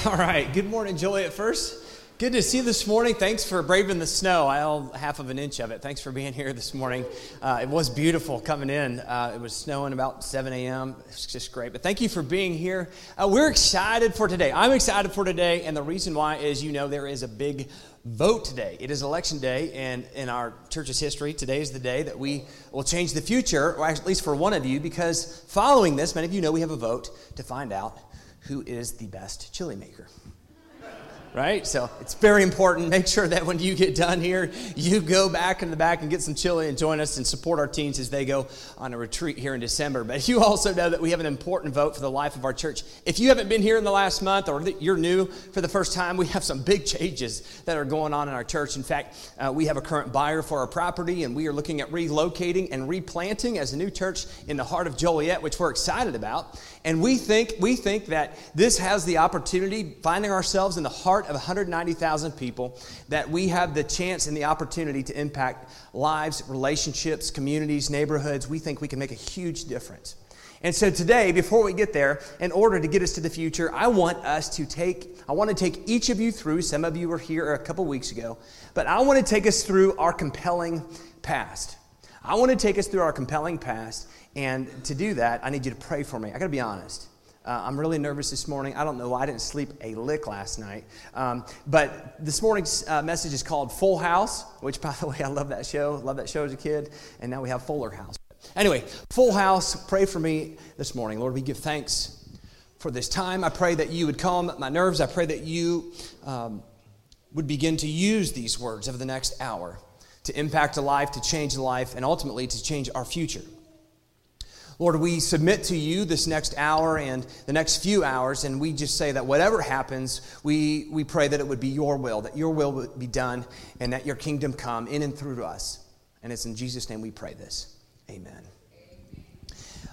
All right. Good morning, Joliet First. Good to see you this morning. Thanks for braving the snow. I held half of an inch of it. Thanks for being here this morning. Uh, it was beautiful coming in. Uh, it was snowing about 7 a.m. It's just great. But thank you for being here. Uh, we're excited for today. I'm excited for today, and the reason why is you know there is a big vote today. It is election day, and in our church's history, today is the day that we will change the future, or at least for one of you, because following this, many of you know we have a vote to find out who is the best chili maker right? So it's very important. Make sure that when you get done here, you go back in the back and get some chili and join us and support our teens as they go on a retreat here in December. But you also know that we have an important vote for the life of our church. If you haven't been here in the last month or you're new for the first time, we have some big changes that are going on in our church. In fact, uh, we have a current buyer for our property and we are looking at relocating and replanting as a new church in the heart of Joliet, which we're excited about. And we think we think that this has the opportunity, finding ourselves in the heart of 190,000 people that we have the chance and the opportunity to impact lives, relationships, communities, neighborhoods. We think we can make a huge difference. And so today, before we get there, in order to get us to the future, I want us to take, I want to take each of you through, some of you were here a couple weeks ago, but I want to take us through our compelling past. I want to take us through our compelling past, and to do that, I need you to pray for me. I got to be honest. Uh, I'm really nervous this morning. I don't know why I didn't sleep a lick last night. Um, but this morning's uh, message is called Full House, which, by the way, I love that show. Love that show as a kid. And now we have Fuller House. Anyway, Full House, pray for me this morning. Lord, we give thanks for this time. I pray that you would calm my nerves. I pray that you um, would begin to use these words over the next hour to impact a life, to change a life, and ultimately to change our future. Lord, we submit to you this next hour and the next few hours, and we just say that whatever happens, we, we pray that it would be your will, that your will would be done, and that your kingdom come in and through us. And it's in Jesus' name we pray this. Amen.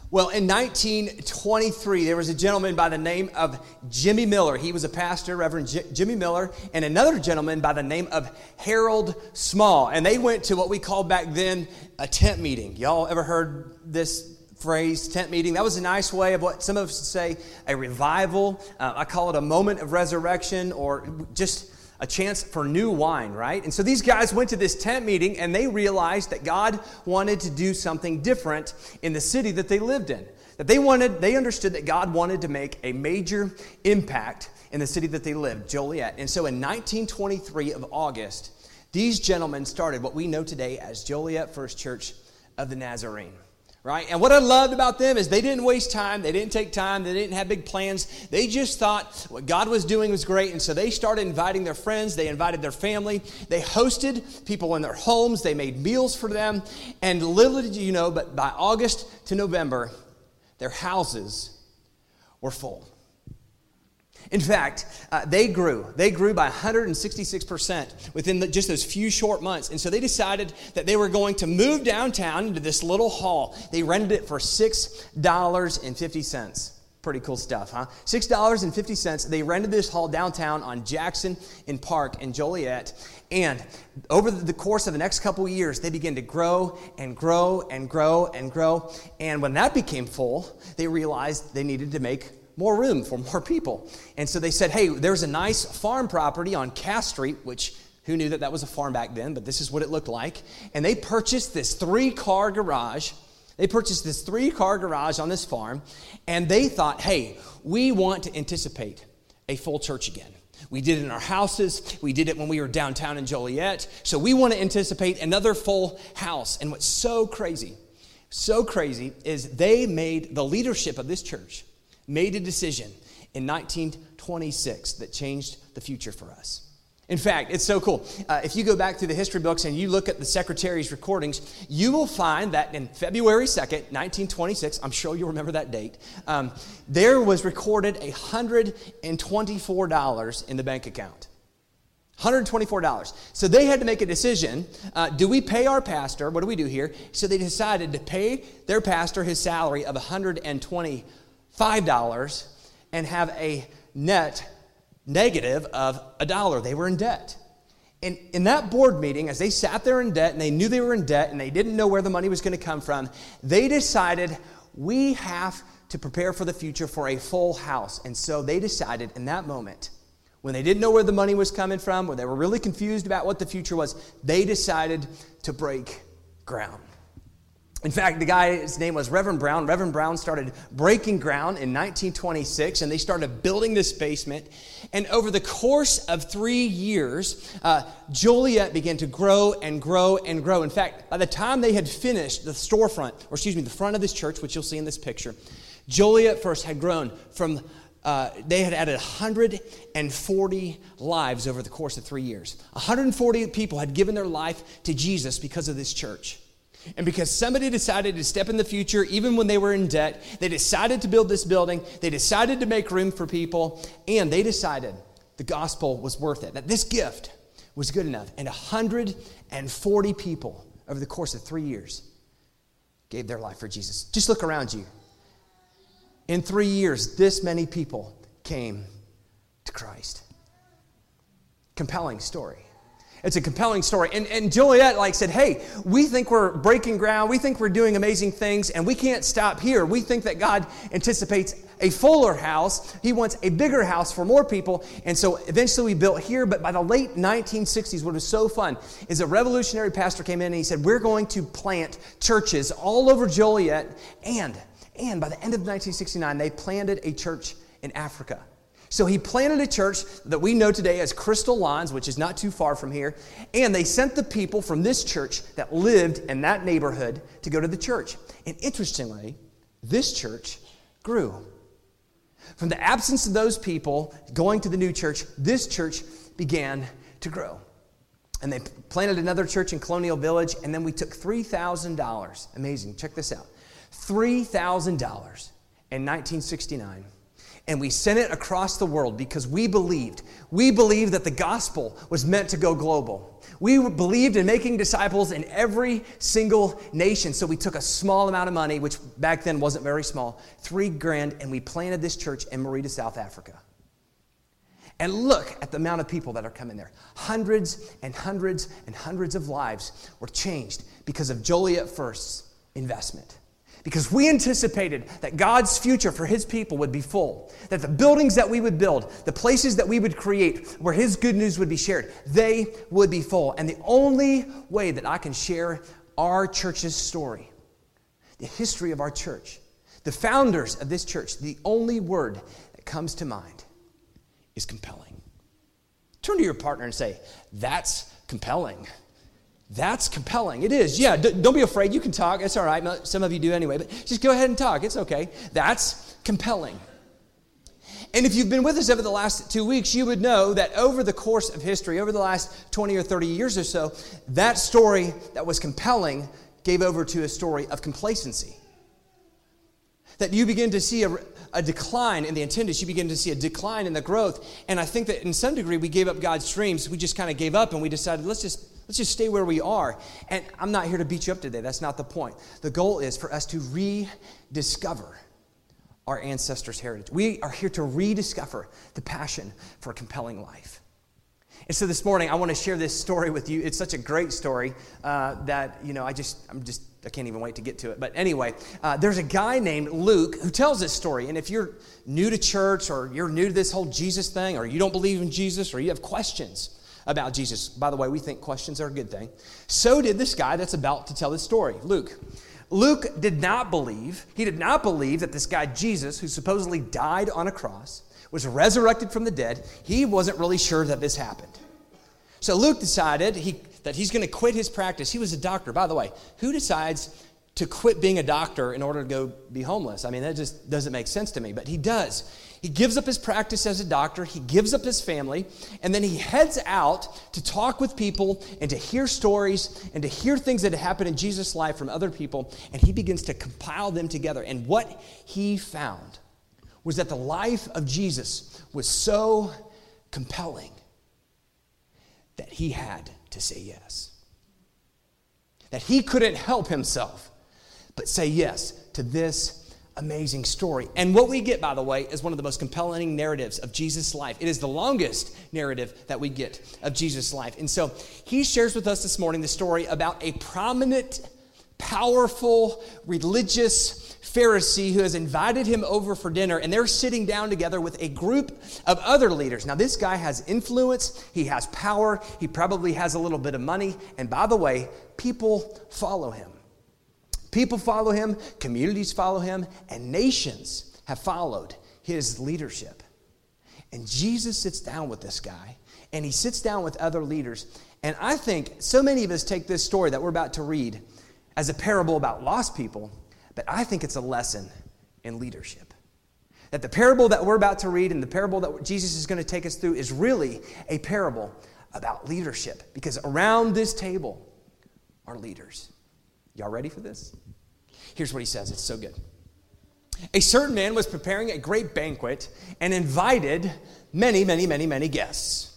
Well, in 1923, there was a gentleman by the name of Jimmy Miller. He was a pastor, Reverend J- Jimmy Miller, and another gentleman by the name of Harold Small. And they went to what we called back then a tent meeting. Y'all ever heard this phrase, tent meeting. That was a nice way of what some of us say a revival. Uh, I call it a moment of resurrection or just a chance for new wine, right? And so these guys went to this tent meeting and they realized that God wanted to do something different in the city that they lived in. That they wanted, they understood that God wanted to make a major impact in the city that they lived, Joliet. And so in 1923 of August, these gentlemen started what we know today as Joliet First Church of the Nazarene right? And what I loved about them is they didn't waste time, they didn't take time, they didn't have big plans. They just thought what God was doing was great. And so they started inviting their friends, they invited their family, they hosted people in their homes, they made meals for them. And little did you know, but by August to November, their houses were full. In fact, uh, they grew. They grew by 166% within the, just those few short months. And so they decided that they were going to move downtown into this little hall. They rented it for $6.50. Pretty cool stuff, huh? $6.50. They rented this hall downtown on Jackson and Park in Joliet. And over the course of the next couple years, they began to grow and grow and grow and grow. And when that became full, they realized they needed to make more room for more people. And so they said, hey, there's a nice farm property on Cass Street, which who knew that that was a farm back then, but this is what it looked like. And they purchased this three car garage. They purchased this three car garage on this farm, and they thought, hey, we want to anticipate a full church again. We did it in our houses. We did it when we were downtown in Joliet. So we want to anticipate another full house. And what's so crazy, so crazy, is they made the leadership of this church made a decision in 1926 that changed the future for us. In fact, it's so cool. Uh, if you go back through the history books and you look at the secretary's recordings, you will find that in February 2nd, 1926, I'm sure you'll remember that date, um, there was recorded $124 in the bank account. $124. So they had to make a decision. Uh, do we pay our pastor? What do we do here? So they decided to pay their pastor his salary of $125 and have a net negative of a dollar. They were in debt. And in that board meeting, as they sat there in debt and they knew they were in debt and they didn't know where the money was going to come from, they decided we have to prepare for the future for a full house. And so they decided in that moment when they didn't know where the money was coming from, when they were really confused about what the future was, they decided to break ground. In fact, the guy's name was Reverend Brown. Reverend Brown started breaking ground in 1926, and they started building this basement. And over the course of three years, uh, Joliet began to grow and grow and grow. In fact, by the time they had finished the storefront, or excuse me, the front of this church, which you'll see in this picture, Joliet first had grown from uh, they had added 140 lives over the course of three years. 140 people had given their life to Jesus because of this church. And because somebody decided to step in the future, even when they were in debt, they decided to build this building, they decided to make room for people, and they decided the gospel was worth it, that this gift was good enough. And 140 people over the course of three years gave their life for Jesus. Just look around you. In three years, this many people came to Christ. Compelling story. It's a compelling story. And, and Joliet like said, hey, we think we're breaking ground. We think we're doing amazing things, and we can't stop here. We think that God anticipates a fuller house. He wants a bigger house for more people. And so eventually we built here. But by the late 1960s, what was so fun is a revolutionary pastor came in and he said, we're going to plant churches all over Joliet and and by the end of 1969, they planted a church in Africa. So he planted a church that we know today as Crystal Lawns, which is not too far from here. And they sent the people from this church that lived in that neighborhood to go to the church. And interestingly, this church grew. From the absence of those people going to the new church, this church began to grow. And they planted another church in Colonial Village, and then we took $3,000. Amazing. Check this out. $3,000 in 1969 and we sent it across the world because we believed. We believed that the gospel was meant to go global. We believed in making disciples in every single nation. So we took a small amount of money, which back then wasn't very small, three grand, and we planted this church in Marita, South Africa. And look at the amount of people that are coming there. Hundreds and hundreds and hundreds of lives were changed because of Joliet First's investment because we anticipated that God's future for His people would be full, that the buildings that we would build, the places that we would create where His good news would be shared, they would be full. And the only way that I can share our church's story, the history of our church, the founders of this church, the only word that comes to mind is compelling. Turn to your partner and say, That's compelling. That's compelling. It is. Yeah, don't be afraid. You can talk. It's all right. Some of you do anyway, but just go ahead and talk. It's okay. That's compelling. And if you've been with us over the last two weeks, you would know that over the course of history, over the last 20 or 30 years or so, that story that was compelling gave over to a story of complacency. That you begin to see a, a decline in the attendance, you begin to see a decline in the growth. And I think that in some degree we gave up God's dreams. We just kind of gave up and we decided, let's just Let's just stay where we are. And I'm not here to beat you up today. That's not the point. The goal is for us to rediscover our ancestors' heritage. We are here to rediscover the passion for a compelling life. And so this morning, I want to share this story with you. It's such a great story uh, that, you know, I just, I'm just, I can't even wait to get to it. But anyway, uh, there's a guy named Luke who tells this story. And if you're new to church or you're new to this whole Jesus thing or you don't believe in Jesus or you have questions, about Jesus. By the way, we think questions are a good thing. So did this guy that's about to tell this story, Luke. Luke did not believe, he did not believe that this guy Jesus, who supposedly died on a cross, was resurrected from the dead. He wasn't really sure that this happened. So Luke decided he, that he's going to quit his practice. He was a doctor. By the way, who decides to quit being a doctor in order to go be homeless. I mean, that just doesn't make sense to me, but he does. He gives up his practice as a doctor, he gives up his family, and then he heads out to talk with people and to hear stories and to hear things that had happened in Jesus' life from other people, and he begins to compile them together. And what he found was that the life of Jesus was so compelling that he had to say yes. That he couldn't help himself but say yes to this amazing story. And what we get, by the way, is one of the most compelling narratives of Jesus' life. It is the longest narrative that we get of Jesus' life. And so he shares with us this morning the story about a prominent, powerful, religious Pharisee who has invited him over for dinner, and they're sitting down together with a group of other leaders. Now, this guy has influence, he has power, he probably has a little bit of money, and by the way, people follow him. People follow him, communities follow him, and nations have followed his leadership. And Jesus sits down with this guy, and he sits down with other leaders. And I think so many of us take this story that we're about to read as a parable about lost people, but I think it's a lesson in leadership. That the parable that we're about to read and the parable that Jesus is going to take us through is really a parable about leadership, because around this table are leaders. Y'all ready for this? Here's what he says it's so good. A certain man was preparing a great banquet and invited many, many, many, many guests.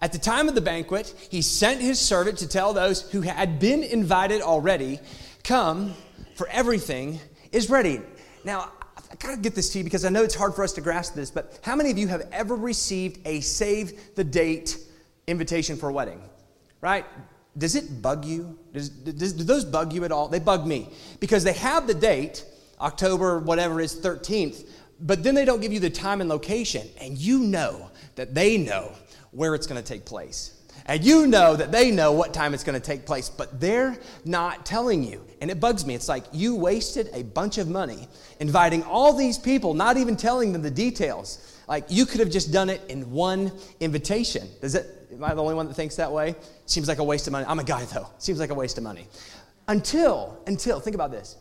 At the time of the banquet, he sent his servant to tell those who had been invited already, Come, for everything is ready. Now, I gotta get this to you because I know it's hard for us to grasp this, but how many of you have ever received a save the date invitation for a wedding? Right? Does it bug you? Does, does, do those bug you at all? They bug me because they have the date, October, whatever is 13th, but then they don't give you the time and location. And you know that they know where it's going to take place. And you know that they know what time it's going to take place, but they're not telling you. And it bugs me. It's like you wasted a bunch of money inviting all these people, not even telling them the details. Like you could have just done it in one invitation. Does it Am I the only one that thinks that way? Seems like a waste of money. I'm a guy though. Seems like a waste of money. Until, until, think about this.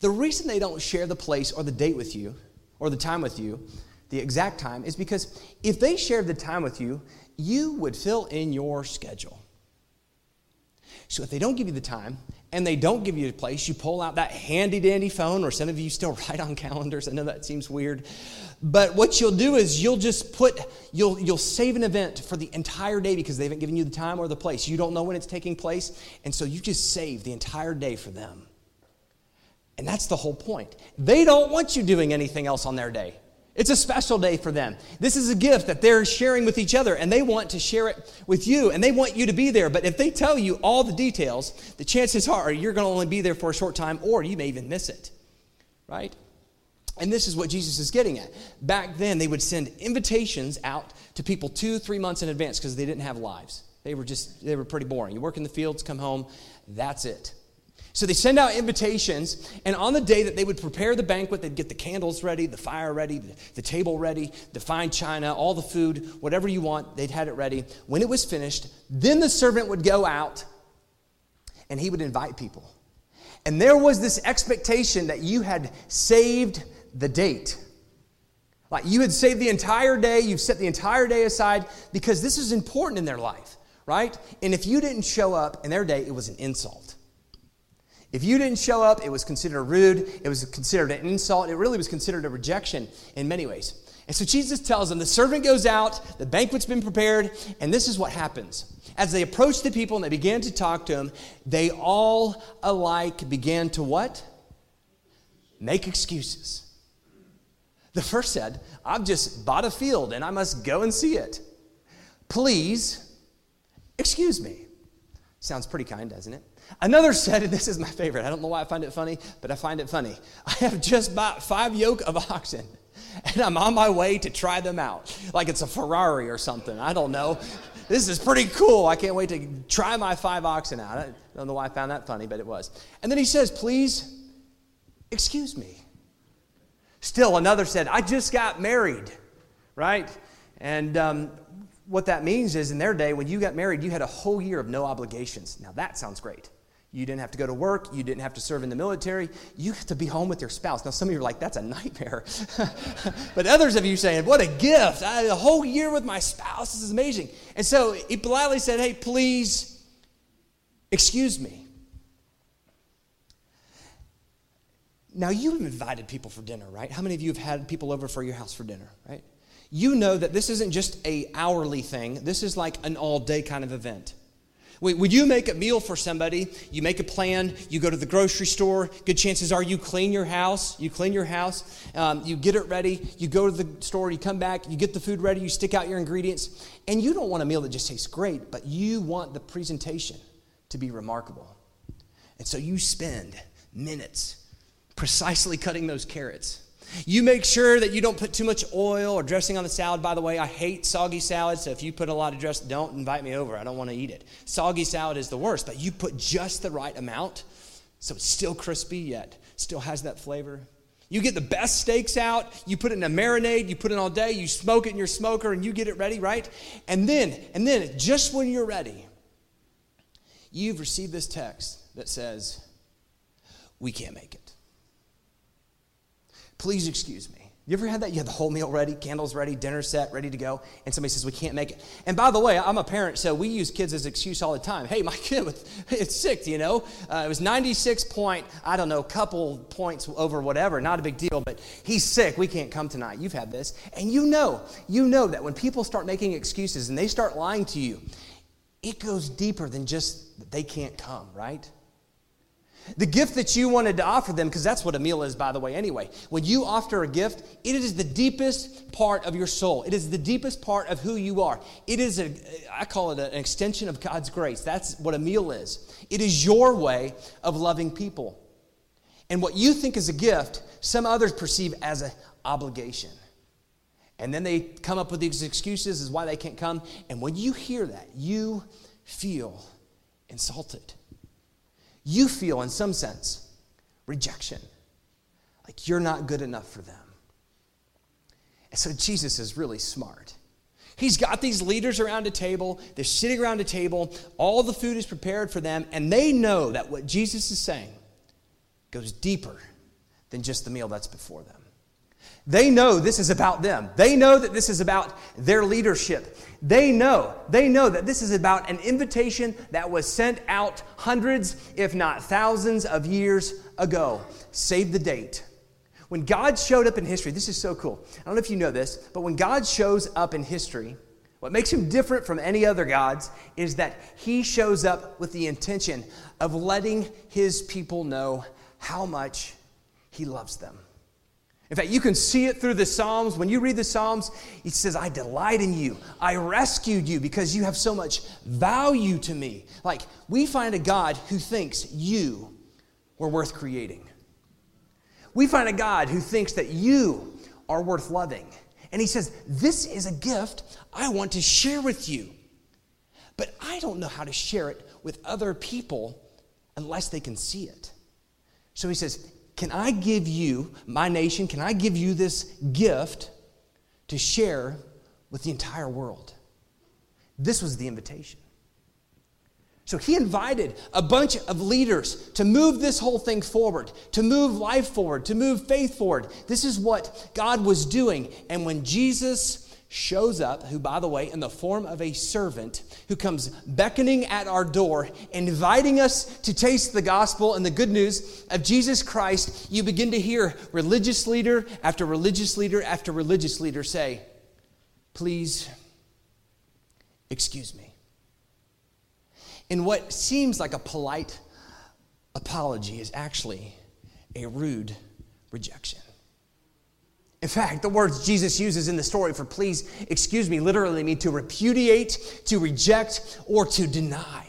The reason they don't share the place or the date with you or the time with you, the exact time, is because if they shared the time with you, you would fill in your schedule. So if they don't give you the time and they don't give you a place, you pull out that handy dandy phone, or some of you still write on calendars. I know that seems weird. But what you'll do is you'll just put, you'll, you'll save an event for the entire day because they haven't given you the time or the place. You don't know when it's taking place. And so you just save the entire day for them. And that's the whole point. They don't want you doing anything else on their day. It's a special day for them. This is a gift that they're sharing with each other, and they want to share it with you, and they want you to be there. But if they tell you all the details, the chances are you're going to only be there for a short time, or you may even miss it, right? And this is what Jesus is getting at. Back then, they would send invitations out to people two, three months in advance because they didn't have lives. They were just, they were pretty boring. You work in the fields, come home, that's it. So they send out invitations, and on the day that they would prepare the banquet, they'd get the candles ready, the fire ready, the, table ready, the fine china, all the food, whatever you want, they'd had it ready. When it was finished, then the servant would go out and he would invite people. And there was this expectation that you had saved the date. Like you had saved the entire day, you've set the entire day aside because this is important in their life, right? And if you didn't show up in their day, it was an insult. If you didn't show up, it was considered rude, it was considered an insult, it really was considered a rejection in many ways. And so Jesus tells them the servant goes out, the banquet's been prepared, and this is what happens. As they approached the people and they began to talk to him, they all alike began to what? Make excuses. The first said, I've just bought a field and I must go and see it. Please, excuse me. Sounds pretty kind, doesn't it? Another said, and this is my favorite, I don't know why I find it funny, but I find it funny. I have just bought five yoke of oxen, and I'm on my way to try them out. Like it's a Ferrari or something. I don't know. This is pretty cool. I can't wait to try my five oxen out. I don't know why I found that funny, but it was. And then he says, Please, excuse me. Still, another said, I just got married, right? And um, what that means is in their day, when you got married, you had a whole year of no obligations. Now that sounds great. You didn't have to go to work. You didn't have to serve in the military. You have to be home with your spouse. Now, some of you are like, that's a nightmare. but others of you saying, what a gift. I had a whole year with my spouse. This is amazing. And so he politely said, hey, please excuse me. Now, you've invited people for dinner, right? How many of you have had people over for your house for dinner, right? You know that this isn't just a hourly thing. This is like an all day kind of event. When you make a meal for somebody, you make a plan, you go to the grocery store, good chances are you clean your house, you clean your house, um, you get it ready, you go to the store, you come back, you get the food ready, you stick out your ingredients, and you don't want a meal that just tastes great, but you want the presentation to be remarkable. And so you spend minutes precisely cutting those carrots you make sure that you don't put too much oil or dressing on the salad. By the way, I hate soggy salad, so if you put a lot of dress, don't invite me over. I don't want to eat it. Soggy salad is the worst, but you put just the right amount so it's still crispy yet still has that flavor. You get the best steaks out, you put it in a marinade, you put it all day, you smoke it in your smoker and you get it ready, right? And then, and then just when you're ready, you've received this text that says, "We can't make it." Please excuse me. You ever had that? You had the whole meal ready, candles ready, dinner set, ready to go, and somebody says, We can't make it. And by the way, I'm a parent, so we use kids as excuse all the time. Hey, my kid, it's sick, you know? Uh, it was 96 point, I don't know, couple points over whatever, not a big deal, but he's sick. We can't come tonight. You've had this. And you know, you know that when people start making excuses and they start lying to you, it goes deeper than just they can't come, right? The gift that you wanted to offer them, because that's what a meal is, by the way, anyway. When you offer a gift, it is the deepest part of your soul. It is the deepest part of who you are. It is, a, I call it an extension of God's grace. That's what a meal is. It is your way of loving people. And what you think is a gift, some others perceive as an obligation. And then they come up with these excuses as why they can't come. And when you hear that, you feel insulted you feel, in some sense, rejection. Like you're not good enough for them. And so Jesus is really smart. He's got these leaders around a table. They're sitting around a table. All the food is prepared for them. And they know that what Jesus is saying goes deeper than just the meal that's before them. They know this is about them. They know that this is about their leadership. They know, they know that this is about an invitation that was sent out hundreds, if not thousands, of years ago. Save the date. When God showed up in history, this is so cool. I don't know if you know this, but when God shows up in history, what makes him different from any other gods is that he shows up with the intention of letting his people know how much he loves them. In fact, you can see it through the Psalms. When you read the Psalms, it says, I delight in you. I rescued you because you have so much value to me. Like, we find a God who thinks you were worth creating. We find a God who thinks that you are worth loving. And he says, This is a gift I want to share with you. But I don't know how to share it with other people unless they can see it. So he says, can I give you, my nation, can I give you this gift to share with the entire world? This was the invitation. So he invited a bunch of leaders to move this whole thing forward, to move life forward, to move faith forward. This is what God was doing. And when Jesus shows up, who, by the way, in the form of a servant, who comes beckoning at our door, inviting us to taste the gospel and the good news of Jesus Christ, you begin to hear religious leader after religious leader after religious leader say, Please excuse me. In what seems like a polite apology is actually a rude rejection. In fact, the words Jesus uses in the story for please excuse me literally mean to repudiate, to reject, or to deny.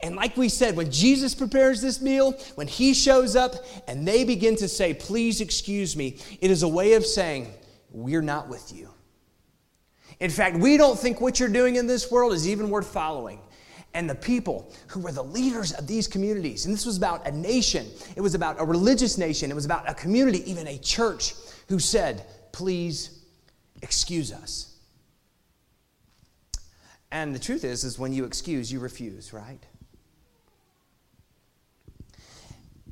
And like we said, when Jesus prepares this meal, when he shows up and they begin to say, please excuse me, it is a way of saying, we're not with you. In fact, we don't think what you're doing in this world is even worth following. And the people who were the leaders of these communities, and this was about a nation, it was about a religious nation, it was about a community, even a church, who said, please excuse us. And the truth is, is when you excuse, you refuse, right?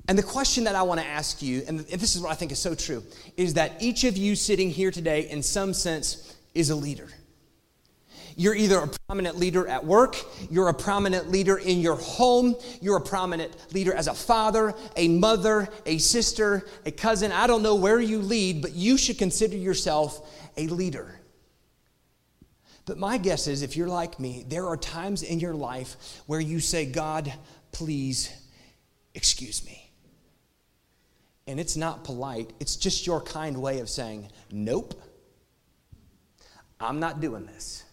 And the question that I want to ask you, and this is what I think is so true, is that each of you sitting here today, in some sense, is a leader. You're either a prominent leader at work, you're a prominent leader in your home, you're a prominent leader as a father, a mother, a sister, a cousin. I don't know where you lead, but you should consider yourself a leader. But my guess is if you're like me, there are times in your life where you say, God, please excuse me. And it's not polite, it's just your kind way of saying, Nope, I'm not doing this.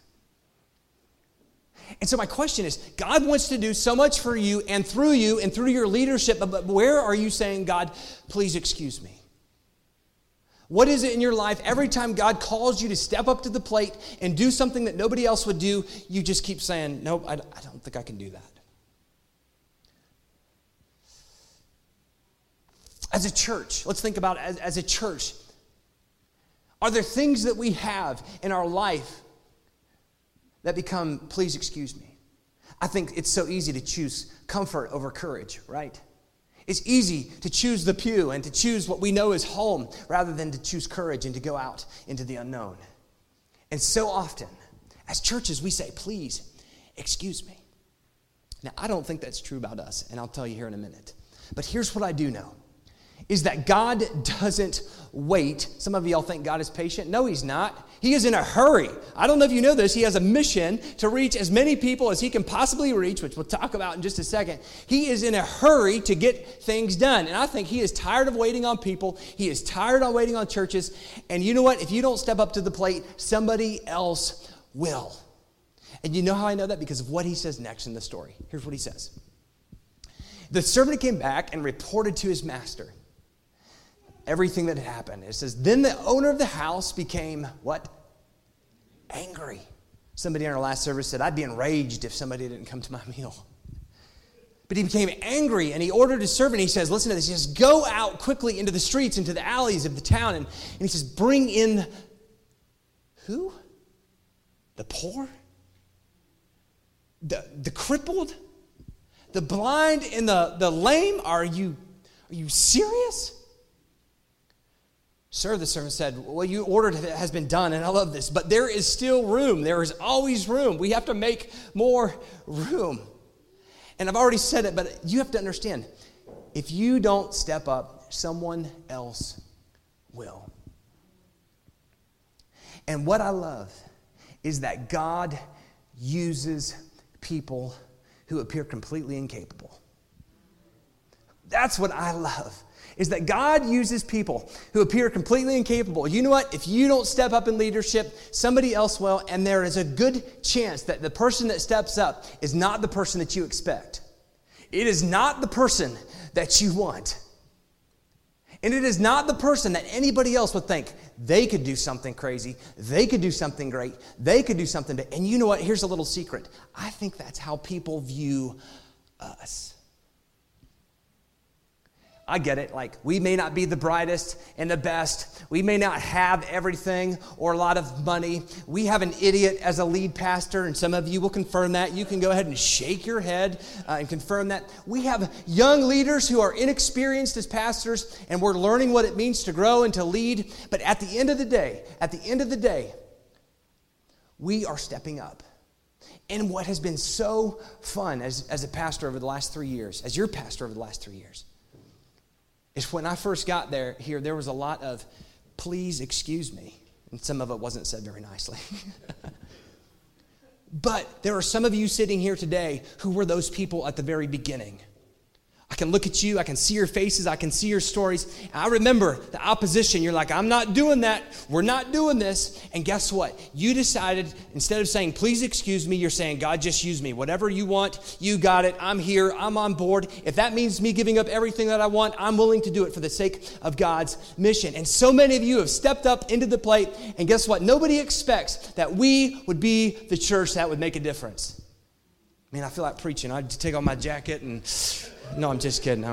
And so, my question is God wants to do so much for you and through you and through your leadership, but where are you saying, God, please excuse me? What is it in your life every time God calls you to step up to the plate and do something that nobody else would do, you just keep saying, Nope, I don't think I can do that? As a church, let's think about as, as a church. Are there things that we have in our life that become, please excuse me? I think it's so easy to choose comfort over courage, right? It's easy to choose the pew and to choose what we know is home rather than to choose courage and to go out into the unknown. And so often, as churches, we say, please, excuse me. Now, I don't think that's true about us, and I'll tell you here in a minute. But here's what I do know is that God doesn't wait. Some of y'all think God is patient. No, He's not. He is in a hurry. I don't know if you know this. He has a mission to reach as many people as He can possibly reach, which we'll talk about in just a second. He is in a hurry to get things done. And I think He is tired of waiting on people. He is tired of waiting on churches. And you know what? If you don't step up to the plate, somebody else will. And you know how I know that? Because of what He says next in the story. Here's what He says. The servant came back and reported to his master everything that had happened. It says, Then the owner of the house became what? Angry. Somebody in our last service said, I'd be enraged if somebody didn't come to my meal. But he became angry and he ordered his servant. He says, Listen to this. He says, Go out quickly into the streets, into the alleys of the town. And, and he says, Bring in who? The poor? The, the crippled? The blind and the, the lame? Are you, are you serious? Sir, the servant said, What you ordered it has been done, and I love this, but there is still room. There is always room. We have to make more room. And I've already said it, but you have to understand if you don't step up, someone else will. And what I love is that God uses people who appear completely incapable. That's what I love is that God uses people who appear completely incapable. You know what? If you don't step up in leadership, somebody else will, and there is a good chance that the person that steps up is not the person that you expect. It is not the person that you want. And it is not the person that anybody else would think they could do something crazy, they could do something great, they could do something. And you know what? Here's a little secret. I think that's how people view us. I get it. Like, we may not be the brightest and the best. We may not have everything or a lot of money. We have an idiot as a lead pastor, and some of you will confirm that. You can go ahead and shake your head uh, and confirm that. We have young leaders who are inexperienced as pastors, and we're learning what it means to grow and to lead. But at the end of the day, at the end of the day, we are stepping up. And what has been so fun as, as a pastor over the last three years, as your pastor over the last three years, is when I first got there here, there was a lot of please excuse me. And some of it wasn't said very nicely. but there are some of you sitting here today who were those people at the very beginning I can look at you, I can see your faces, I can see your stories. I remember the opposition. You're like, I'm not doing that. We're not doing this. And guess what? You decided, instead of saying, please excuse me, you're saying, God, just use me. Whatever you want, you got it. I'm here. I'm on board. If that means me giving up everything that I want, I'm willing to do it for the sake of God's mission. And so many of you have stepped up into the plate. And guess what? Nobody expects that we would be the church that would make a difference. Man, I feel like preaching. I'd take off my jacket and no, I'm just kidding.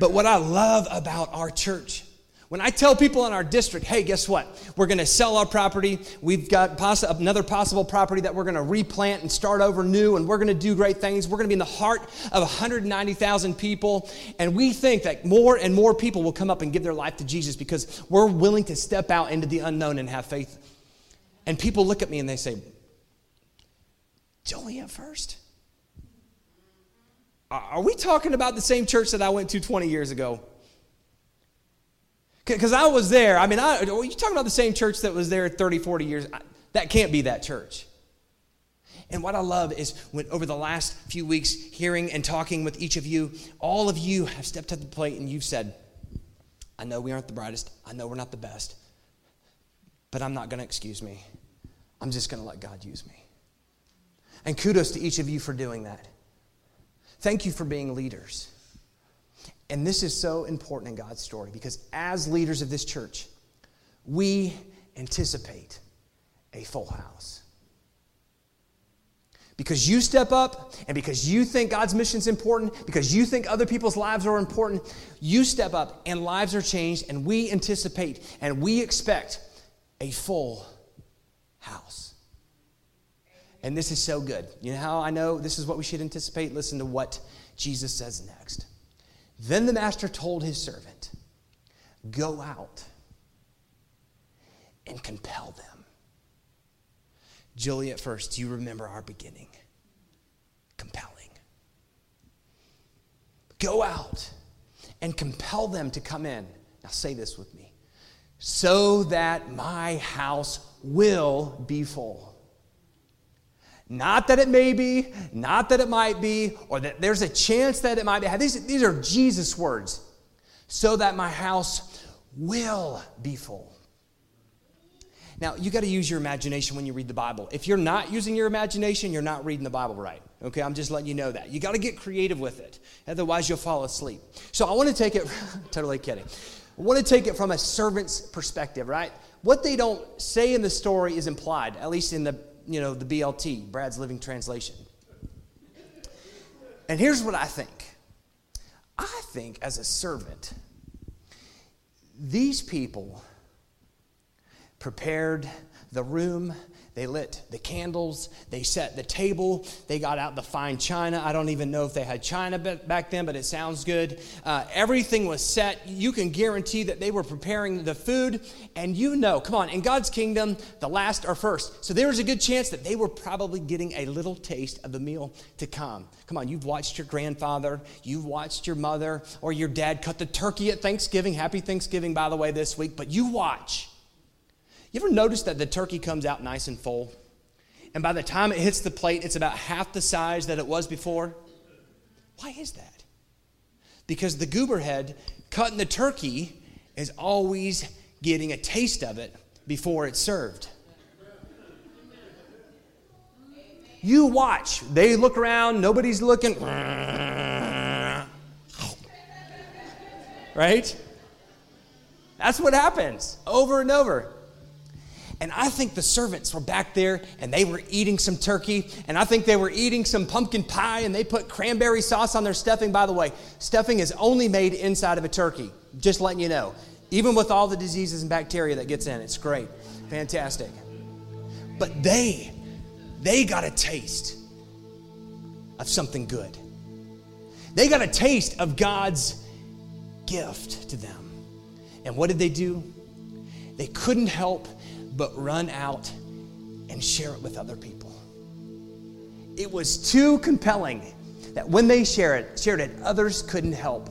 But what I love about our church, When I tell people in our district, hey, guess what? We're going to sell our property. We've got poss- another possible property that we're going to replant and start over new, and we're going to do great things. We're going to be in the heart of 190,000 people. And we think that more and more people will come up and give their life to Jesus because we're willing to step out into the unknown and have faith. And people look at me and they say, Joliet first? Are we talking about the same church that I went to 20 years ago? Because I was there. I mean, I, are you talking about the same church that was there 30, 40 years? That can't be that church. And what I love is when over the last few weeks, hearing and talking with each of you, all of you have stepped to the plate and you've said, I know we aren't the brightest. I know we're not the best. But I'm not going to excuse me. I'm just going to let God use me. And kudos to each of you for doing that. Thank you for being leaders. And this is so important in God's story because as leaders of this church, we anticipate a full house. Because you step up and because you think God's mission is important, because you think other people's lives are important, you step up and lives are changed, and we anticipate and we expect a full house. And this is so good. You know how I know this is what we should anticipate? Listen to what Jesus says next. Then the master told his servant, Go out and compel them. Joliet, first, do you remember our beginning? Compelling. Go out and compel them to come in. Now, say this with me so that my house will be full. Not that it may be, not that it might be, or that there's a chance that it might be. These, these are Jesus' words. So that my house will be full. Now, you got to use your imagination when you read the Bible. If you're not using your imagination, you're not reading the Bible right. Okay, I'm just letting you know that. You got to get creative with it. Otherwise, you'll fall asleep. So I want to take it, totally kidding. I want to take it from a servant's perspective, right? What they don't say in the story is implied, at least in the you know, the BLT, Brad's Living Translation. And here's what I think I think as a servant, these people prepared the room they lit the candles, they set the table, they got out the fine china. I don't even know if they had china back then, but it sounds good. Uh, everything was set. You can guarantee that they were preparing the food, and you know, come on, in God's kingdom, the last are first. So there was a good chance that they were probably getting a little taste of the meal to come. Come on, you've watched your grandfather, you've watched your mother or your dad cut the turkey at Thanksgiving. Happy Thanksgiving, by the way, this week, but you watch you ever notice that the turkey comes out nice and full? And by the time it hits the plate, it's about half the size that it was before? Why is that? Because the goober head cutting the turkey is always getting a taste of it before it's served. You watch. They look around, nobody's looking. Right? That's what happens over and over. And I think the servants were back there and they were eating some turkey. And I think they were eating some pumpkin pie and they put cranberry sauce on their stuffing. By the way, stuffing is only made inside of a turkey, just letting you know. Even with all the diseases and bacteria that gets in, it's great. Fantastic. But they, they got a taste of something good. They got a taste of God's gift to them. And what did they do? They couldn't help but run out and share it with other people. It was too compelling that when they shared it, shared it, others couldn't help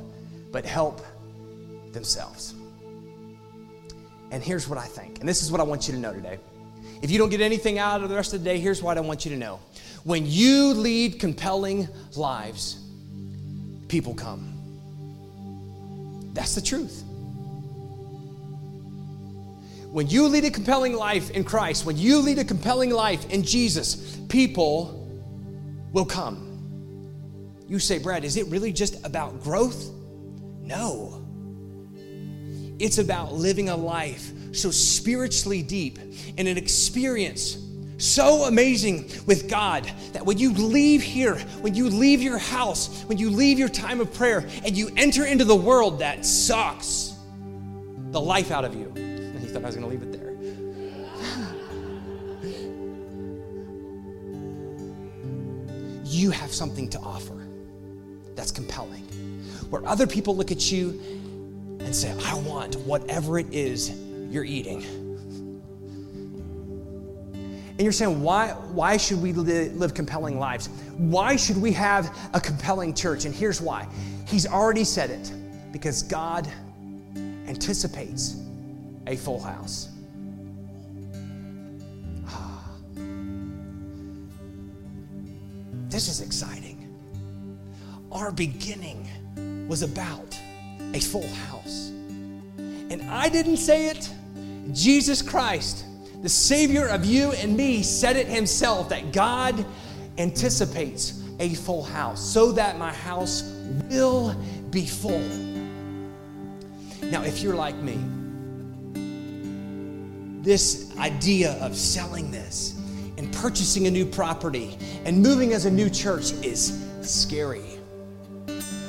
but help themselves. And here's what I think, and this is what I want you to know today. If you don't get anything out of the rest of the day, here's what I want you to know. When you lead compelling lives, people come. That's the truth. When you lead a compelling life in Christ, when you lead a compelling life in Jesus, people will come. You say, Brad, is it really just about growth? No. It's about living a life so spiritually deep and an experience so amazing with God that when you leave here, when you leave your house, when you leave your time of prayer and you enter into the world that sucks, the life out of you. Thought I was going to leave it there. you have something to offer that's compelling. Where other people look at you and say, I want whatever it is you're eating. And you're saying, why, why should we live compelling lives? Why should we have a compelling church? And here's why He's already said it because God anticipates a full house. Ah. This is exciting. Our beginning was about a full house. And I didn't say it, Jesus Christ, the Savior of you and me, said it Himself that God anticipates a full house so that my house will be full. Now, if you're like me, this idea of selling this and purchasing a new property and moving as a new church is scary.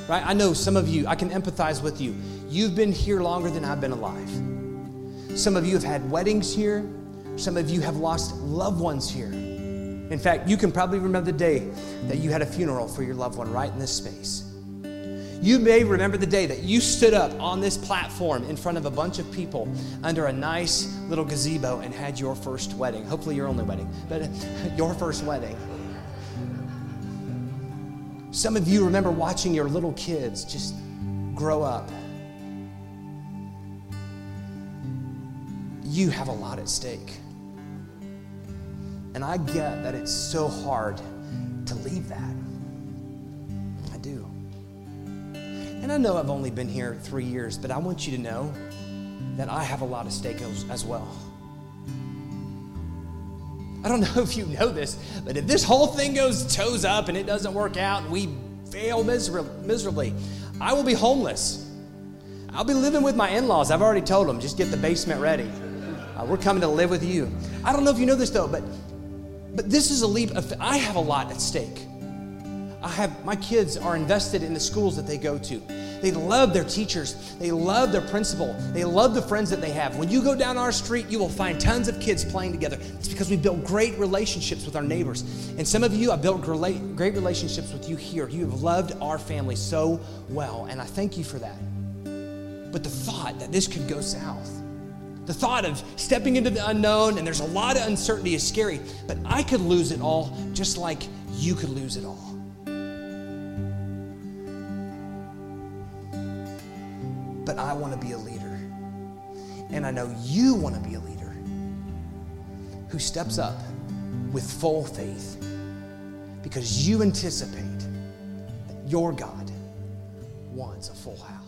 Right? I know some of you, I can empathize with you. You've been here longer than I've been alive. Some of you have had weddings here. Some of you have lost loved ones here. In fact, you can probably remember the day that you had a funeral for your loved one right in this space. You may remember the day that you stood up on this platform in front of a bunch of people under a nice little gazebo and had your first wedding. Hopefully, your only wedding, but your first wedding. Some of you remember watching your little kids just grow up. You have a lot at stake. And I get that it's so hard to leave that. And I know I've only been here three years, but I want you to know that I have a lot of stake as well. I don't know if you know this, but if this whole thing goes toes up and it doesn't work out and we fail miserably, I will be homeless. I'll be living with my in laws. I've already told them, just get the basement ready. Uh, we're coming to live with you. I don't know if you know this though, but but this is a leap of I have a lot at stake. I have my kids are invested in the schools that they go to. They love their teachers. They love their principal. They love the friends that they have. When you go down our street, you will find tons of kids playing together. It's because we built great relationships with our neighbors. And some of you, I built great relationships with you here. You have loved our family so well, and I thank you for that. But the thought that this could go south, the thought of stepping into the unknown and there's a lot of uncertainty is scary, but I could lose it all just like you could lose it all. But I want to be a leader. And I know you want to be a leader who steps up with full faith because you anticipate that your God wants a full house.